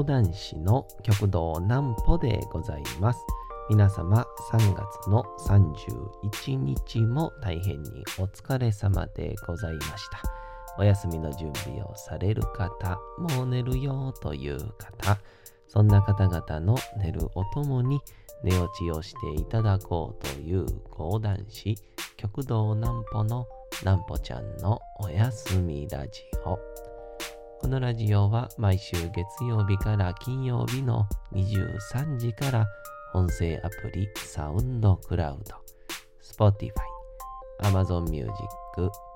講談師の極道南歩でございます。皆様3月の31日も大変にお疲れ様でございました。お休みの準備をされる方、もう寝るよという方、そんな方々の寝るおともに寝落ちをしていただこうという講談師、極道南歩の南歩ちゃんのおやすみラジオ。このラジオは毎週月曜日から金曜日の23時から音声アプリサウンドクラウド、Spotify、Amazon Music、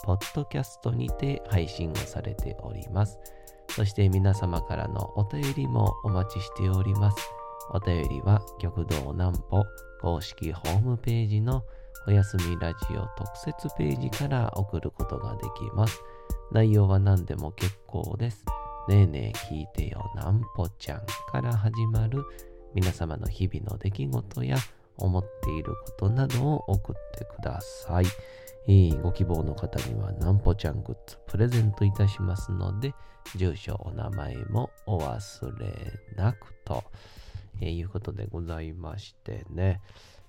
Podcast にて配信をされております。そして皆様からのお便りもお待ちしております。お便りは極道南歩公式ホームページのおやすみラジオ特設ページから送ることができます。内容は何でも結構です。ねえねえ聞いてよなんぽちゃんから始まる皆様の日々の出来事や思っていることなどを送ってください。え、ご希望の方にはなんぽちゃんグッズプレゼントいたしますので、住所、お名前もお忘れなくと、えー、いうことでございましてね。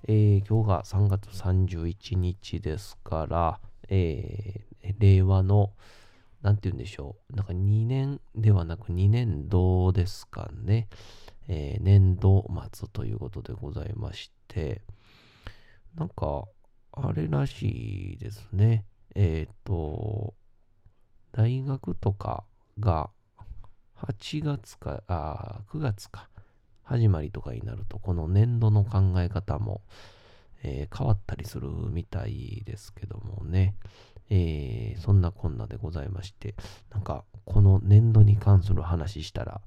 えー、今日が3月31日ですから、え、令和の、なんて言うんでしょう。なんか2年ではなく2年度ですかね。えー、年度末ということでございまして、なんか、あれらしいですね。えっ、ー、と、大学とかが8月か、あ9月か、始まりとかになると、この年度の考え方も、えー、変わったりするみたいですけどもね。えー、そんなこんなでございまして、なんか、この年度に関する話したら、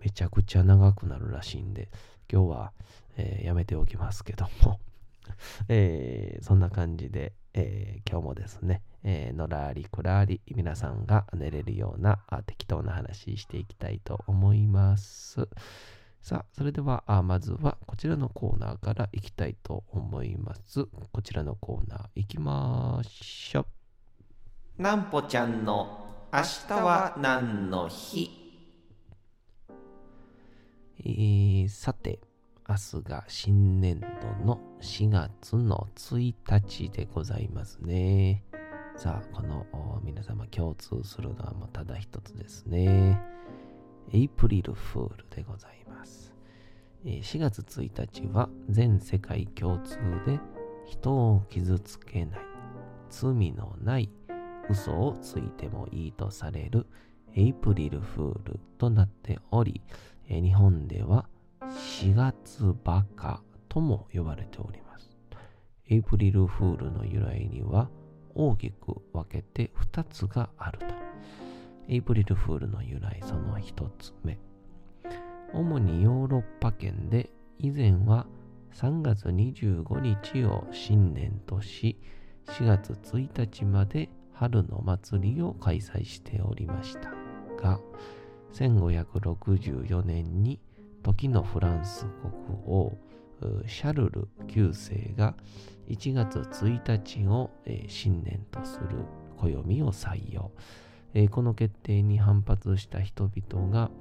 めちゃくちゃ長くなるらしいんで、今日は、えー、やめておきますけども えー、そんな感じで、えー、今日もですね、えー、のらりくらり皆さんが寝れるようなあ適当な話していきたいと思います。さあ、それではあまずはこちらのコーナーからいきたいと思います。こちらのコーナーいきましょう。なんぽちゃんの明日は何の日？えー、さて、明日が新年度の4月の1日でございますね。さあ、この皆様共通するのはもうただ一つですね。エイプリルフールでございます。4月1日は全世界共通で人を傷つけない、罪のない嘘をついてもいいとされるエイプリルフールとなっており、日本では4月バカとも呼ばれております。エイプリルフールの由来には大きく分けて2つがあると。エイプリルフールの由来その1つ目。主にヨーロッパ圏で以前は3月25日を新年とし、4月1日まで春の祭りを開催しておりましたが、1564年に時のフランス国王シャルル9世が1月1日を新年とする暦を採用。この決定に反発した人々が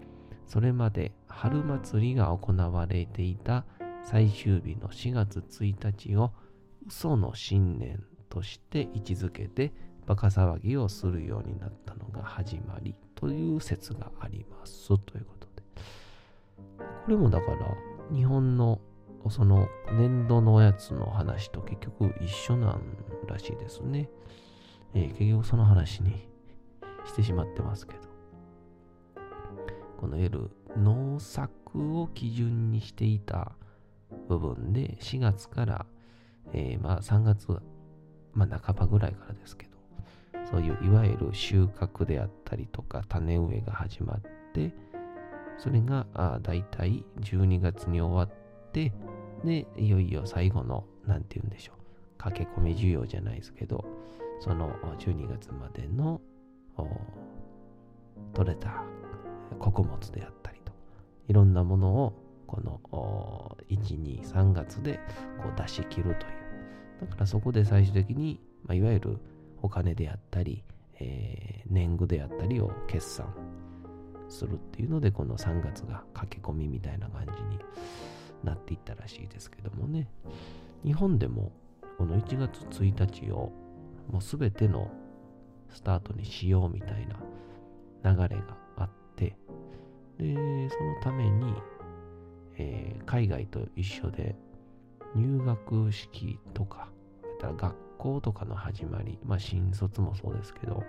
それまで春祭りが行われていた最終日の4月1日を嘘の新年として位置づけてバカ騒ぎをするようになったのが始まりという説がありますということで。これもだから日本のその年度のやつの話と結局一緒なんらしいですね。えー、結局その話にしてしまってますけど。この L 農作を基準にしていた部分で4月から、えー、まあ3月、まあ半ばぐらいからですけど、そういういわゆる収穫であったりとか種植えが始まって、それがだいたい12月に終わって、で、いよいよ最後の、なんて言うんでしょう、駆け込み需要じゃないですけど、その12月までの取れた穀物であったりと、いろんなものをこの1、2、3月でこう出し切るという。だからそこで最終的に、まあ、いわゆるお金であったり、えー、年貢であったりを決算するっていうので、この3月が駆け込みみたいな感じになっていったらしいですけどもね。日本でもこの1月1日をもう全てのスタートにしようみたいな流れがあって、で、そのために、えー、海外と一緒で入学式とか、学校とかの始まり、まあ新卒もそうですけど、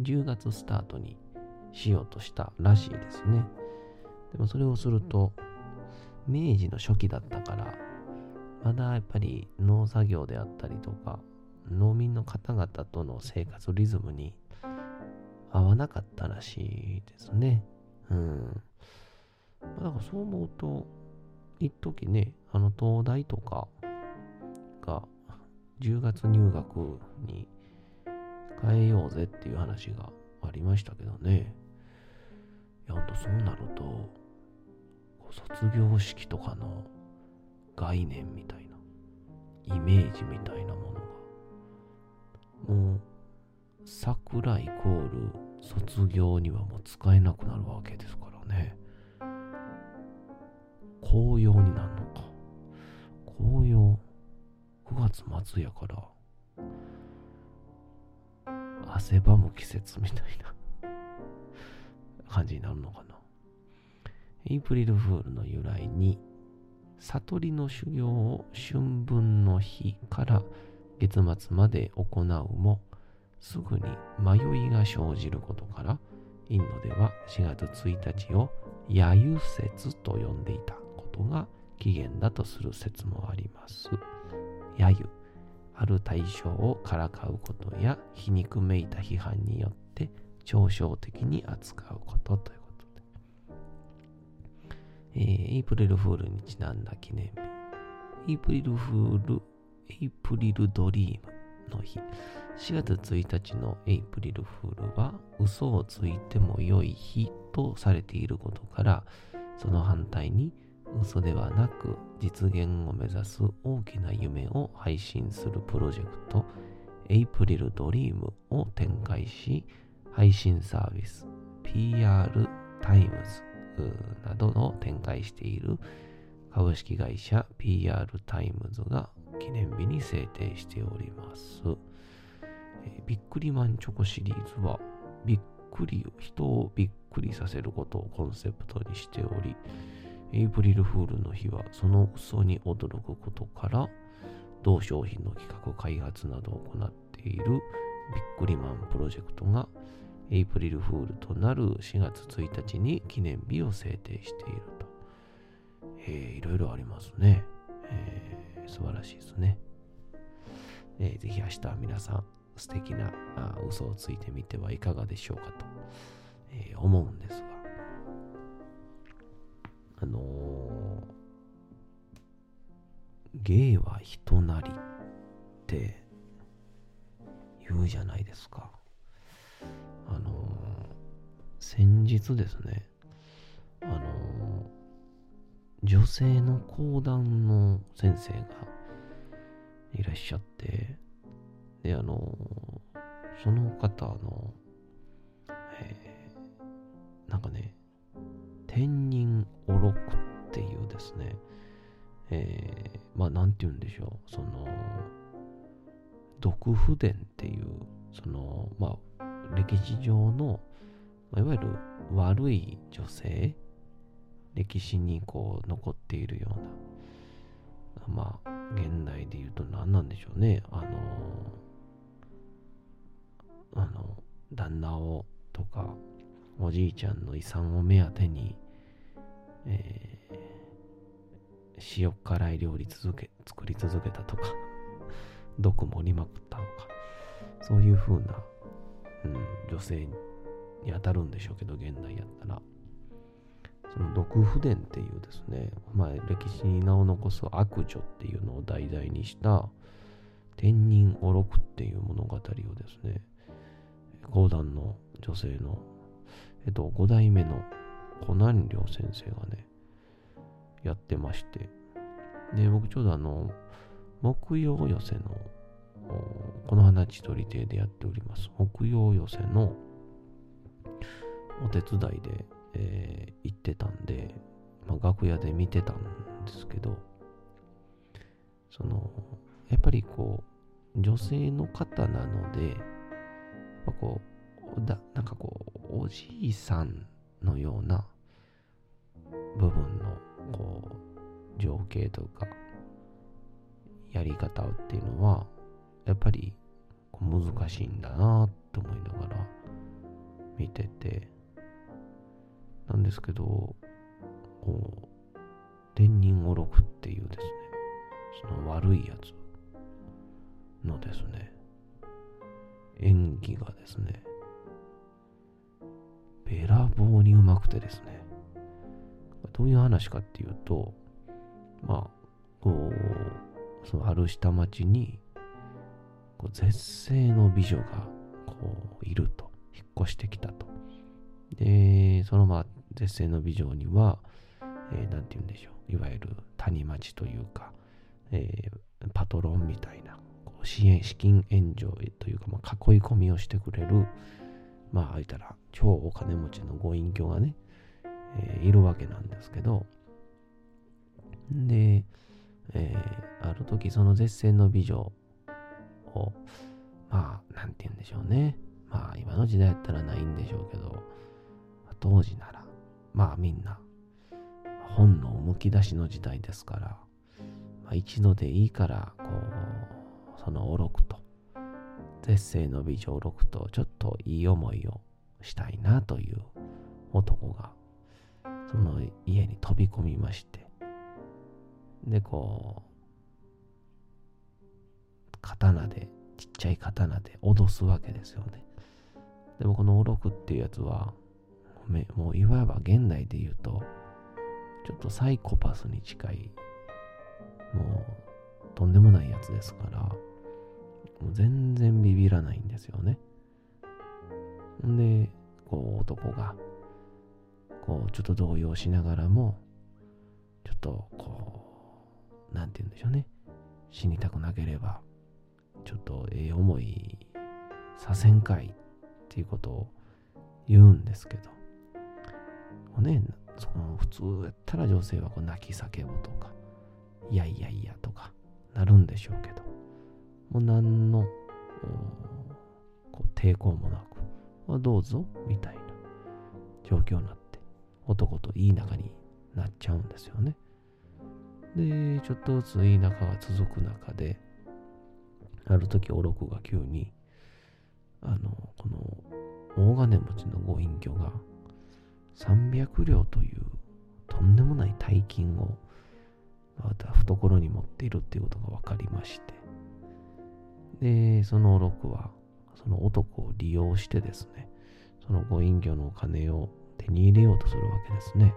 10月スタートにしようとしたらしいですね。でもそれをすると、明治の初期だったから、まだやっぱり農作業であったりとか、農民の方々との生活リズムに合わなかったらしいですね。うん。まだからそう思うと、一時ね、あの東大とか10月入学に変えようぜっていう話がありましたけどね。や、ほんとそうなると、卒業式とかの概念みたいな、イメージみたいなものが、もう、桜イコール卒業にはもう使えなくなるわけですからね。紅葉になるのか。紅葉、9月末やから、汗ばむ季節みたいな 感じになるのかな。エイプリルフールの由来に、悟りの修行を春分の日から月末まで行うも、すぐに迷いが生じることから、インドでは4月1日を揶揄節と呼んでいたことが起源だとする説もあります。揶揄ある対象をからかうことや皮肉めいた批判によって嘲笑的に扱うことということで、えー、エイプリルフールにちなんだ記念日。エイプリルフールエイプリルドリームの日。4月1日のエイプリルフールは嘘をついても良い日とされていることからその反対に嘘ではなく実現を目指す大きな夢を発信するプロジェクト April Dream を展開し配信サービス PR TIMESなどを展開している株式会社 PR タイムズが記念日に制定しております。ビックリマンチョコシリーズはびっくり、人をびっくりさせることをコンセプトにしており、エイプリルフールの日はその嘘に驚くことから同商品の企画開発などを行っているビックリマンプロジェクトがエイプリルフールとなる4月1日に記念日を制定していると。えー、いろいろありますね。えー、素晴らしいですね。えー、ぜひ明日は皆さん素敵なあ嘘をついてみてはいかがでしょうかと、えー、思うんですが。あのー、芸は人なりって言うじゃないですか。あのー、先日ですね、あのー、女性の講談の先生がいらっしゃって、で、あのその方の、え、なんかね、天人おろくっていうですね、えー、まあ、なんて言うんでしょう、その、毒不伝っていう、その、まあ、歴史上の、まあ、いわゆる悪い女性、歴史にこう残っているような、まあ、現代で言うと何なんでしょうね、あの、あの、旦那をとか、おじいちゃんの遺産を目当てに、えー、塩辛い料理続け作り続けたとか、毒盛りまくったとか、そういう風な、うん、女性に当たるんでしょうけど、現代やったら。その毒不伝っていうですね、まあ、歴史に名を残す悪女っていうのを題材にした天人おろくっていう物語をですね、講談の女性のえっと、5代目のコナンリョウ先生がね、やってまして、で、僕ちょうどあの、木曜寄せの、この花千鳥亭でやっております、木曜寄せの、お手伝いで、えー、行ってたんで、まあ、楽屋で見てたんですけど、その、やっぱりこう、女性の方なので、やっぱこう、だなんかこう、おじいさんのような部分の、こう、情景というか、やり方っていうのは、やっぱり難しいんだなって思いながら見てて、なんですけど、こう、天人おろくっていうですね、その悪いやつのですね、演技がですね、べらぼうにうまくてですね、どういう話かっていうと、まあ、こう、そのある下町に、こう絶世の美女がこういると、引っ越してきたと。で、そのまあ、絶世の美女には、えー、なんて言うんでしょう、いわゆる谷町というか、えー、パトロンみたいな、こう支援、資金援助というか、まあ、囲い込みをしてくれる、まあ、あいたら、超お金持ちのご隠居がね、えー、いるわけなんですけど、で、えー、ある時その絶世の美女を、まあ、なんて言うんでしょうね。まあ、今の時代やったらないんでしょうけど、当時なら、まあみんな、本のむき出しの時代ですから、まあ、一度でいいから、こう、そのおろくと、絶世の美女おろくと、ちょっといい思いをしたいなという男が、その家に飛び込みまして、で、こう、刀で、ちっちゃい刀で脅すわけですよね。でもこのおろくっていうやつは、もういわば現代で言うと、ちょっとサイコパスに近い、もうとんでもないやつですから、もう全然ビビらないんですよね。んで、こう男が、こうちょっと動揺しながらも、ちょっとこう、なんて言うんでしょうね。死にたくなければ、ちょっとええ思いさせんかいっていうことを言うんですけど、ね、その普通やったら女性はこう泣き叫ぶとか、いやいやいやとかなるんでしょうけど、もう何のこう抵抗もなく、どうぞみたいな状況になって、男といい仲になっちゃうんですよね。で、ちょっとずついい仲が続く中で、ある時、おろくが急に、あの、この大金持ちのご隠居が、300両というとんでもない大金をまた懐に持っているっていうことが分かりましてでその六はその男を利用してですねそのご隠居のお金を手に入れようとするわけですね。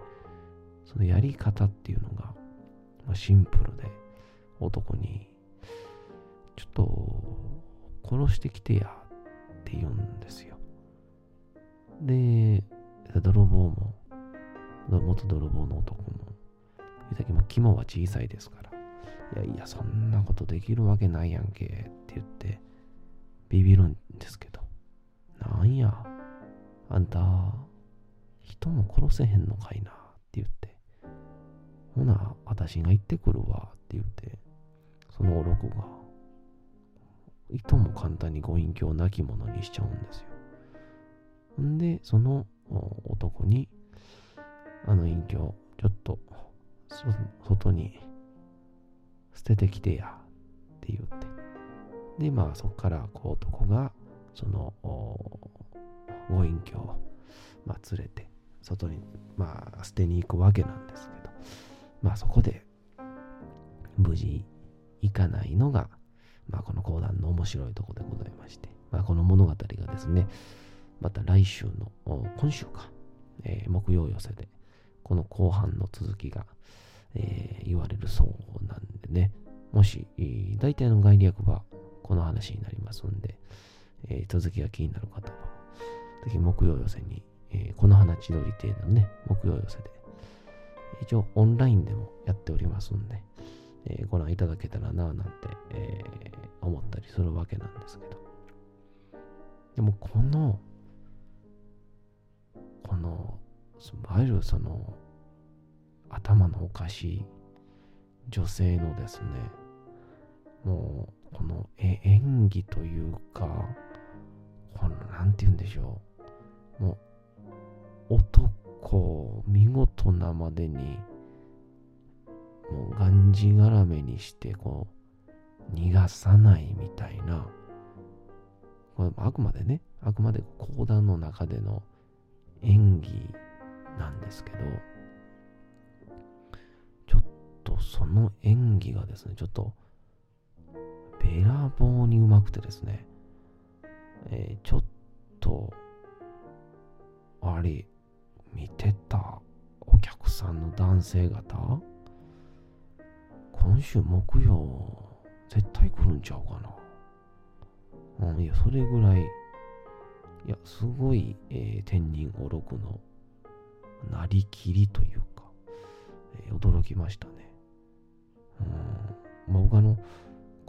そのやり方っていうのが、まあ、シンプルで男にちょっと殺してきてやって言うんですよ。で泥棒も、元泥棒の男も、言うたけ、肝は小さいですから、いやいや、そんなことできるわけないやんけ、って言って、ビビるんですけど、なんや、あんた、人も殺せへんのかいな、って言って、ほな、私が行ってくるわ、って言って、そのおろくが、いとも簡単にご隠居を亡き者にしちゃうんですよ。んで、その男に、あの隠居、ちょっと、外に捨ててきてや、って言って。で、まあそこからこう男が、その、ご隠居を、まあ、連れて、外に、まあ捨てに行くわけなんですけど、まあそこで、無事行かないのが、まあこの講談の面白いところでございまして、まあこの物語がですね、また来週の、今週か、えー、木曜寄せで、この後半の続きが、えー、言われるそうなんでね、もし、大体の概略はこの話になりますんで、えー、続きが気になる方は、ぜひ木曜寄せに、えー、この花千鳥程度のね、木曜寄せで、一応オンラインでもやっておりますんで、えー、ご覧いただけたらなぁなんて、えー、思ったりするわけなんですけど。でもこのこのいわゆるその頭のおかしい女性のですねもうこの演技というかこのなんて言うんでしょう。もう男見事なまでにもうがんじがらめにしてこう逃がさないみたいなこれあくまでねあくまで講談の中での演技なんですけどちょっとその演技がですねちょっとべらぼうにうまくてですね、えー、ちょっとあれ見てたお客さんの男性方？今週木曜絶対来るんちゃうかな。うん、いや、それぐらい、いや、すごい、えー、天人おろくのなりきりというか、えー、驚きましたね。うん。ま、僕あの、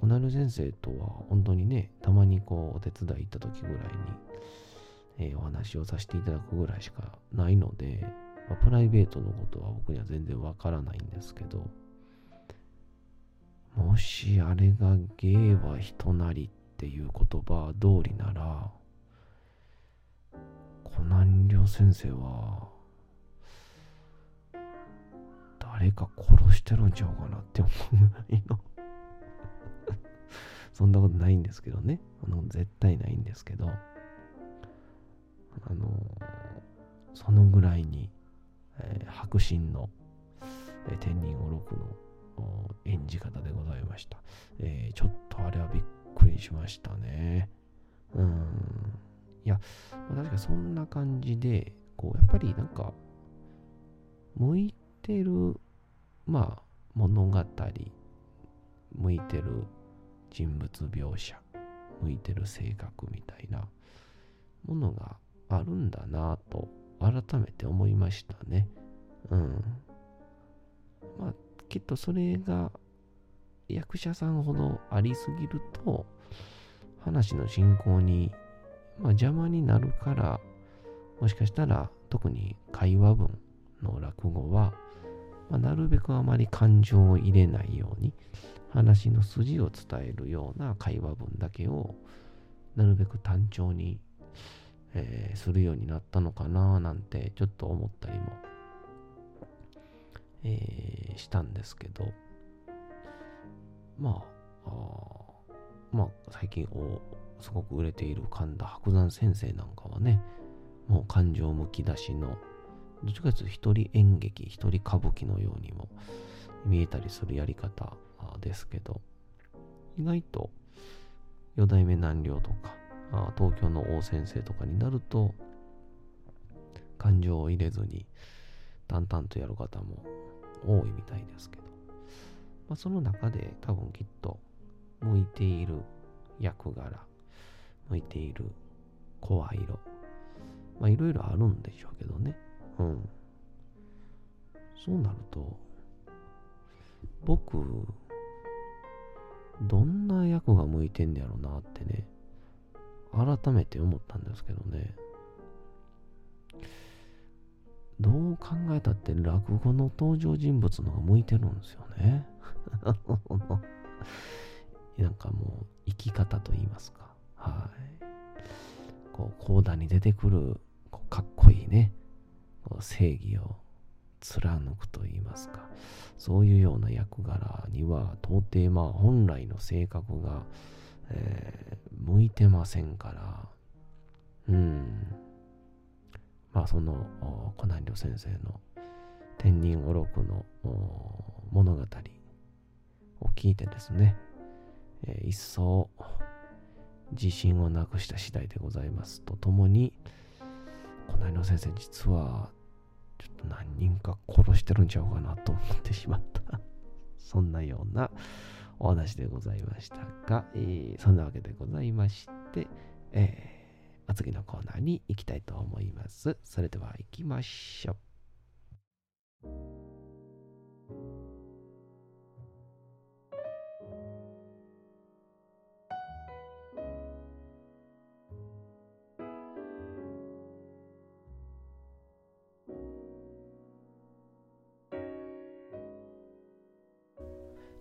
この間先生とは本当にね、たまにこう、お手伝い行った時ぐらいに、えー、お話をさせていただくぐらいしかないので、まあ、プライベートのことは僕には全然わからないんですけど、もしあれが芸は人なりっていう言葉通りなら、コナンリョ先生は、誰か殺してるんちゃうかなって思うそんなことないんですけどね。あの絶対ないんですけど、あのそのぐらいに、えー、白真の、えー、天人おろくの演じ方でございました。えー、ちょっとあれはびっくりしましたね。うん。いや、まあ、確かそんな感じで、こう、やっぱりなんか、向いてる、まあ、物語、向いてる人物描写、向いてる性格みたいなものがあるんだなと改めて思いましたね。うん。まあ、きっとそれが役者さんほどありすぎると話の進行に、まあ、邪魔になるからもしかしたら特に会話文の落語は、まあ、なるべくあまり感情を入れないように話の筋を伝えるような会話文だけをなるべく単調に、えー、するようになったのかななんてちょっと思ったりもえー、したんですけど、まあ、あまあ、最近おすごく売れている神田伯山先生なんかはね、もう感情むき出しの、どっちかというと一人演劇、一人歌舞伎のようにも見えたりするやり方ですけど、意外と四代目南陵とか、東京の王先生とかになると、感情を入れずに淡々とやる方も多いみたいですけど、まあ、その中で多分きっと向いている役柄、向いている声色、まあいろいろあるんでしょうけどね。うん。そうなると、僕、どんな役が向いてんねやろなってね、改めて思ったんですけどね。どう考えたって落語の登場人物の方が向いてるんですよね。なんかもう生き方と言いますか。はい。こう、講談に出てくるこうかっこいいね、こう正義を貫くと言いますか。そういうような役柄には到底まあ本来の性格が、えー、向いてませんから、うん。まあ、そのコナンリョ先生の天人おろくの物語を聞いてですね、えー、一層自信をなくした次第でございますとともに、コナンリョ先生実はちょっと何人か殺してるんちゃうかなと思ってしまった そんなようなお話でございましたが、えー、そんなわけでございまして、えーお次のコーナーに行きたいと思います。それでは行きましょう。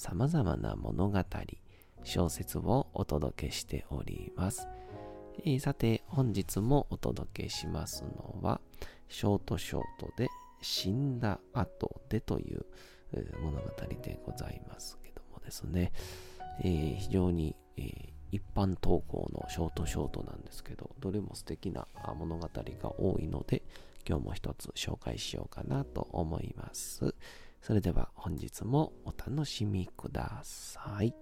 様々な物語、小説をお届けしております。えー、さて、本日もお届けしますのは、ショートショートで死んだ後でという物語でございますけどもですね、えー、非常に、えー、一般投稿のショートショートなんですけど、どれも素敵な物語が多いので、今日も一つ紹介しようかなと思います。それでは本日もお楽しみください。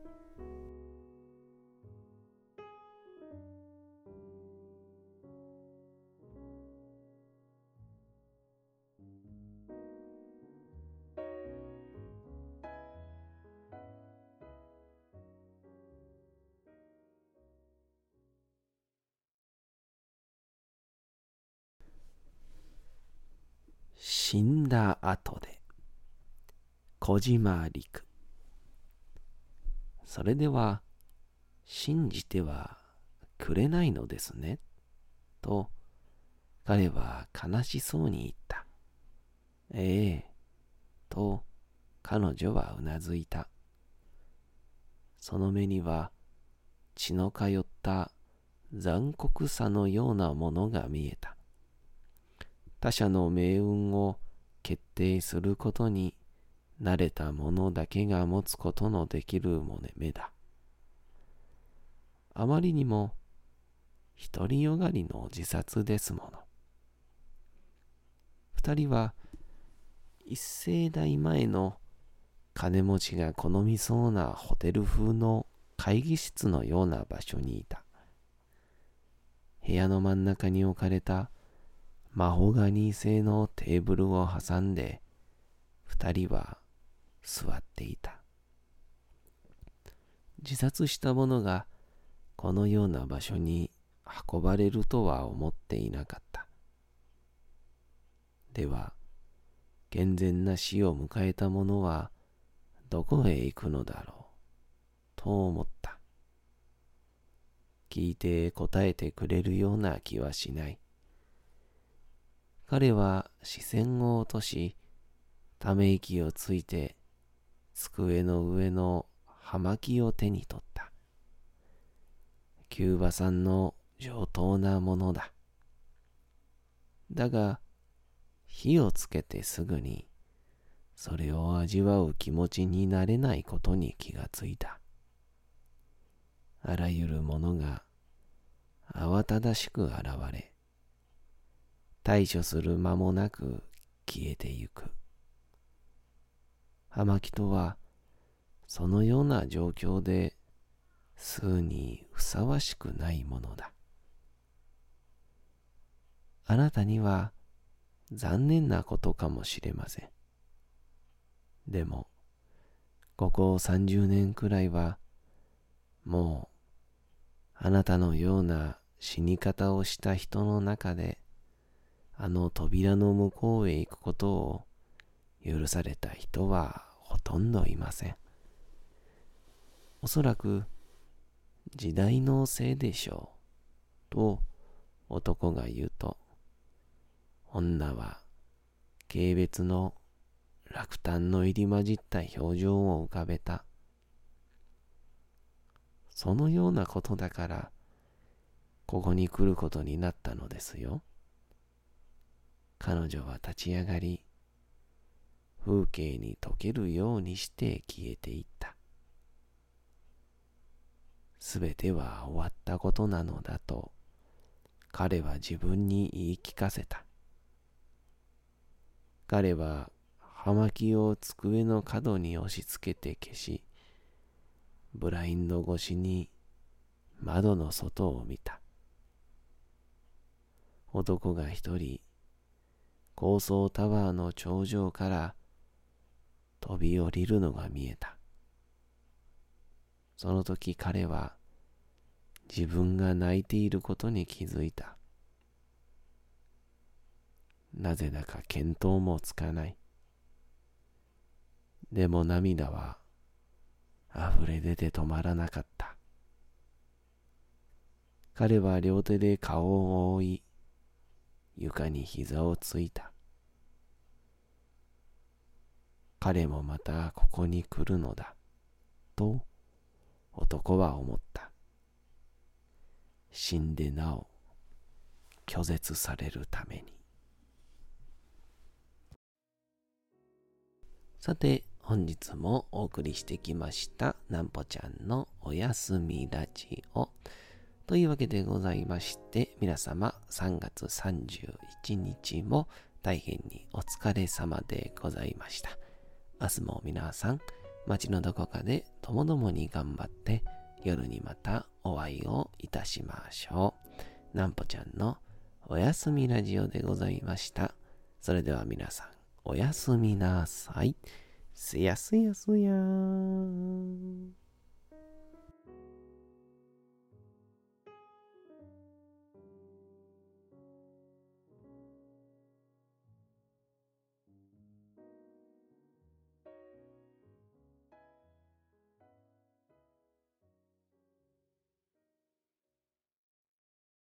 死んだ後で小島陸それでは信じてはくれないのですねと彼は悲しそうに言った。ええと彼女はうなずいた。その目には血の通った残酷さのようなものが見えた。他者の命運を決定することに慣れた者だけが持つことのできるもね目だ。あまりにも独りよがりの自殺ですもの。二人は一世代前の金持ちが好みそうなホテル風の会議室のような場所にいた。部屋の真ん中に置かれたマホガニー製のテーブルを挟んで二人は座っていた。自殺した者がこのような場所に運ばれるとは思っていなかった。では、健全な死を迎えた者はどこへ行くのだろう、と思った。聞いて答えてくれるような気はしない。彼は視線を落とし、ため息をついて机の上の葉巻を手に取った。キューバ産の上等なものだ。だが、火をつけてすぐに、それを味わう気持ちになれないことに気がついた。あらゆるものが慌ただしく現れ、対処する間もなく消えてゆく。葉巻とは、そのような状況で、数にふさわしくないものだ。あなたには残念なことかもしれません。でも、ここ30年くらいは、もう、あなたのような死に方をした人の中で、あの扉の向こうへ行くことを許された人はほとんどいません。おそらく時代のせいでしょう。と男が言うと、女は軽蔑の落胆の入り混じった表情を浮かべた。そのようなことだから、ここに来ることになったのですよ。彼女は立ち上がり、風景に溶けるようにして消えていった。すべては終わったことなのだと彼は自分に言い聞かせた。彼は葉巻を机の角に押し付けて消し、ブラインド越しに窓の外を見た。男が一人、高層タワーの頂上から飛び降りるのが見えた。その時彼は自分が泣いていることに気づいた。なぜだか見当もつかない。でも涙は溢れ出て止まらなかった。彼は両手で顔を覆い、床に膝をついた。彼もまたここに来るのだ、と男は思った。死んでなお拒絶されるために。さて、本日もお送りしてきました、なんぽちゃんのおやすみラジオ。というわけでございまして、皆様3月31日も大変にお疲れ様でございました。明日も皆さん、街のどこかでともどもに頑張って、夜にまたお会いをいたしましょう。なんぽちゃんのおやすみラジオでございました。それでは皆さん、おやすみなさい。すやすやすやーん。